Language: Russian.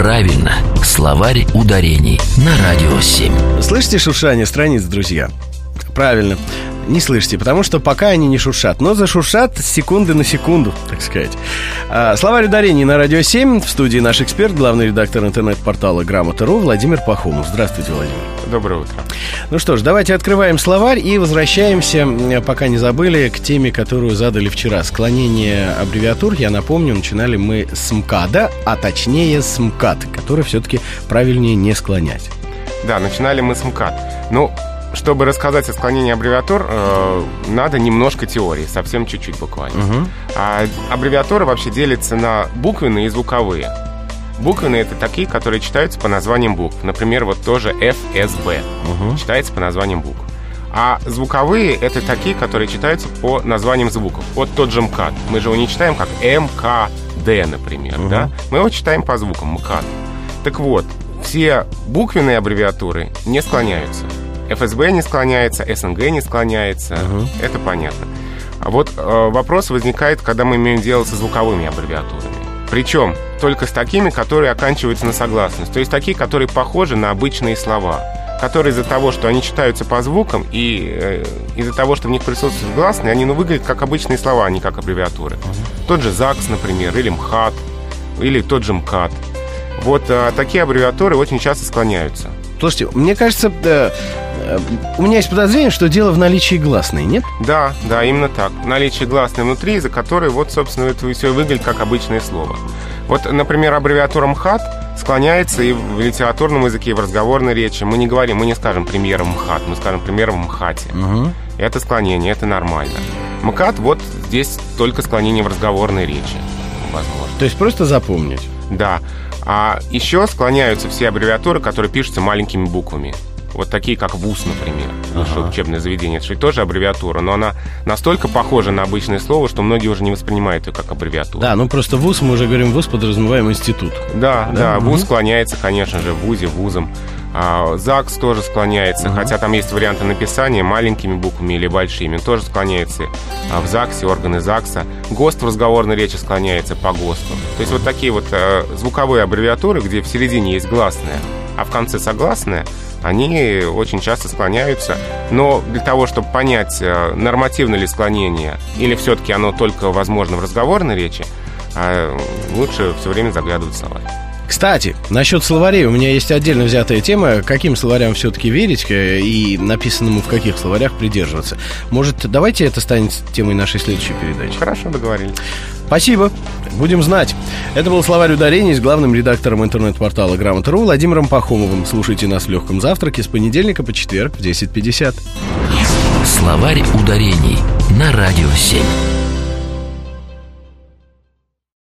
Правильно. Словарь ударений на Радио 7. Слышите шуршание страниц, друзья? Правильно. Не слышите, потому что пока они не шуршат, но зашуршат с секунды на секунду, так сказать. А, словарь ударений на Радио 7. В студии наш эксперт, главный редактор интернет-портала Грамота.ру Владимир Пахомов. Здравствуйте, Владимир. Доброе утро. Ну что ж, давайте открываем словарь и возвращаемся, пока не забыли, к теме, которую задали вчера. Склонение аббревиатур, я напомню, начинали мы с МКАДа, а точнее с МКАД, который все-таки правильнее не склонять. Да, начинали мы с МКАД. Ну, чтобы рассказать о склонении аббревиатур, э, надо немножко теории, совсем чуть-чуть буквально. Угу. А аббревиатуры вообще делятся на буквенные и звуковые. Буквенные это такие, которые читаются по названиям букв. Например, вот тоже FSB угу. читается по названиям букв. А звуковые это такие, которые читаются по названиям звуков. Вот тот же МКАД. Мы же его не читаем как МКД, например, угу. да? Мы его читаем по звукам МКАД. Так вот, все буквенные аббревиатуры не склоняются. ФСБ не склоняется, СНГ не склоняется. Угу. Это понятно. А вот э, вопрос возникает, когда мы имеем дело со звуковыми аббревиатурами. Причем только с такими, которые оканчиваются на согласность. То есть такие, которые похожи на обычные слова. Которые из-за того, что они читаются по звукам, и э, из-за того, что в них присутствуют гласные, они ну, выглядят как обычные слова, а не как аббревиатуры. Угу. Тот же ЗАГС, например, или МХАТ, или тот же МКАТ. Вот э, такие аббревиатуры очень часто склоняются. Слушайте, мне кажется, э, у меня есть подозрение, что дело в наличии гласной, нет? Да, да, именно так. Наличие гласной внутри, из-за которой вот, собственно, это все выглядит как обычное слово. Вот, например, аббревиатура МХАТ склоняется и в литературном языке, и в разговорной речи. Мы не говорим, мы не скажем премьером МХАТ, мы скажем премьером МХАТе. Угу. Это склонение, это нормально. МКАТ вот здесь только склонение в разговорной речи, возможно. То есть просто запомнить? Да. А еще склоняются все аббревиатуры, которые пишутся маленькими буквами. Вот такие, как ВУЗ, например, ага. учебное заведение. Это же тоже аббревиатура, но она настолько похожа на обычное слово, что многие уже не воспринимают ее как аббревиатуру. Да, ну просто ВУЗ, мы уже говорим ВУЗ, подразумеваем институт. Да, да, да угу. ВУЗ склоняется, конечно же, в ВУЗе, ВУЗом. А, ЗАГС тоже склоняется, uh-huh. хотя там есть варианты написания маленькими буквами или большими, тоже склоняется а в ЗАГСе, органы ЗАГСа. ГОСТ в разговорной речи склоняется по ГОСТу. То есть вот такие вот э, звуковые аббревиатуры, где в середине есть гласная, а в конце согласная, они очень часто склоняются. Но для того, чтобы понять, э, нормативно ли склонение, или все-таки оно только возможно в разговорной речи, э, лучше все время заглядывать в словарь. Кстати, насчет словарей у меня есть отдельно взятая тема, каким словарям все-таки верить э, и написанному в каких словарях придерживаться. Может, давайте это станет темой нашей следующей передачи? Хорошо, договорились. Спасибо. Будем знать. Это был словарь ударений с главным редактором интернет-портала Грамота.ру Владимиром Пахомовым. Слушайте нас в легком завтраке с понедельника по четверг в 10.50. Словарь ударений на Радио 7.